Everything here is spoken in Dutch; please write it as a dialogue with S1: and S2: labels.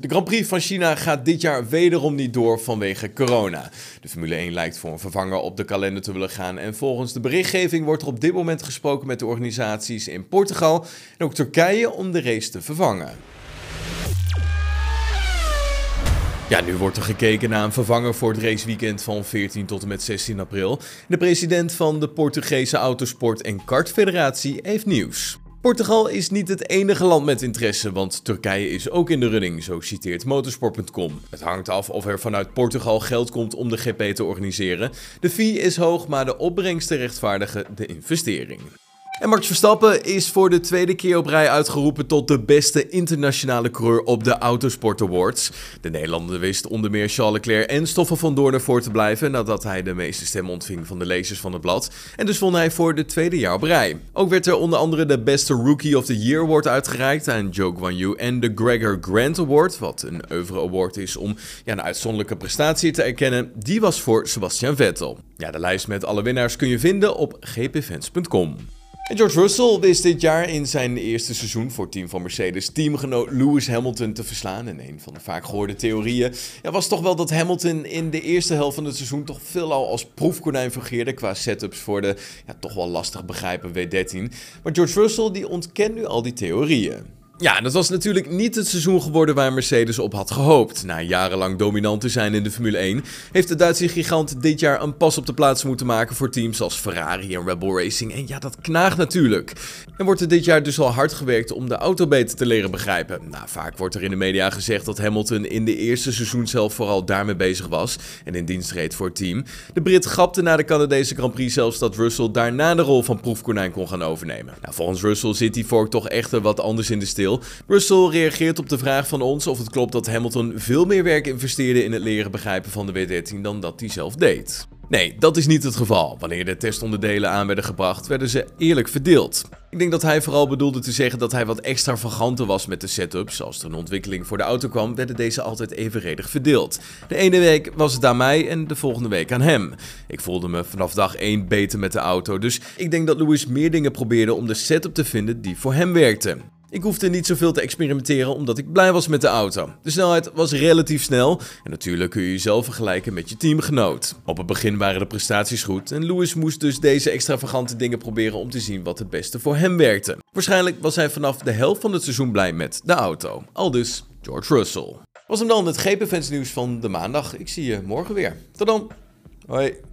S1: De Grand Prix van China gaat dit jaar wederom niet door vanwege corona. De Formule 1 lijkt voor een vervanger op de kalender te willen gaan. En volgens de berichtgeving wordt er op dit moment gesproken met de organisaties in Portugal en ook Turkije om de race te vervangen. Ja, nu wordt er gekeken naar een vervanger voor het raceweekend van 14 tot en met 16 april. De president van de Portugese Autosport- en Kartfederatie heeft nieuws. Portugal is niet het enige land met interesse, want Turkije is ook in de running, zo citeert motorsport.com. Het hangt af of er vanuit Portugal geld komt om de GP te organiseren. De fee is hoog, maar de opbrengsten rechtvaardigen de investering. En Max Verstappen is voor de tweede keer op rij uitgeroepen tot de beste internationale coureur op de Autosport Awards. De Nederlander wist onder meer Charles Leclerc en Stoffel van Doorn voor te blijven nadat hij de meeste stemmen ontving van de lezers van het blad. En dus won hij voor de tweede jaar op rij. Ook werd er onder andere de beste Rookie of the Year Award uitgereikt aan Joe Guan Yu en de Gregor Grant Award, wat een oeuvre award is om ja, een uitzonderlijke prestatie te erkennen. Die was voor Sebastian Vettel. Ja, de lijst met alle winnaars kun je vinden op gpfans.com. En George Russell wist dit jaar in zijn eerste seizoen voor team van Mercedes teamgenoot Lewis Hamilton te verslaan. En een van de vaak gehoorde theorieën ja, was toch wel dat Hamilton in de eerste helft van het seizoen toch veelal als proefkonijn fungeerde qua setups voor de ja, toch wel lastig begrijpen W13. Maar George Russell die ontkent nu al die theorieën. Ja, dat was natuurlijk niet het seizoen geworden waar Mercedes op had gehoopt. Na jarenlang dominant te zijn in de Formule 1, heeft de Duitse gigant dit jaar een pas op de plaats moeten maken voor teams als Ferrari en Red Bull Racing. En ja, dat knaagt natuurlijk. En wordt er dit jaar dus al hard gewerkt om de auto beter te leren begrijpen. Nou, vaak wordt er in de media gezegd dat Hamilton in de eerste seizoen zelf vooral daarmee bezig was en in dienst reed voor het team. De Brit grapte na de Canadese Grand Prix zelfs dat Russell daarna de rol van proefkonijn kon gaan overnemen. Nou, volgens Russell zit die vork toch echt wat anders in de stil. Russell reageert op de vraag van ons of het klopt dat Hamilton veel meer werk investeerde in het leren begrijpen van de W13 dan dat hij zelf deed. Nee, dat is niet het geval. Wanneer de testonderdelen aan werden gebracht, werden ze eerlijk verdeeld. Ik denk dat hij vooral bedoelde te zeggen dat hij wat extravaganter was met de setup. Als er een ontwikkeling voor de auto kwam, werden deze altijd evenredig verdeeld. De ene week was het aan mij en de volgende week aan hem. Ik voelde me vanaf dag 1 beter met de auto, dus ik denk dat Lewis meer dingen probeerde om de setup te vinden die voor hem werkte. Ik hoefde niet zoveel te experimenteren omdat ik blij was met de auto. De snelheid was relatief snel en natuurlijk kun je jezelf vergelijken met je teamgenoot. Op het begin waren de prestaties goed en Lewis moest dus deze extravagante dingen proberen om te zien wat het beste voor hem werkte. Waarschijnlijk was hij vanaf de helft van het seizoen blij met de auto. Al dus George Russell. Was hem dan het GP-fans nieuws van de maandag. Ik zie je morgen weer. Tot dan. Hoi.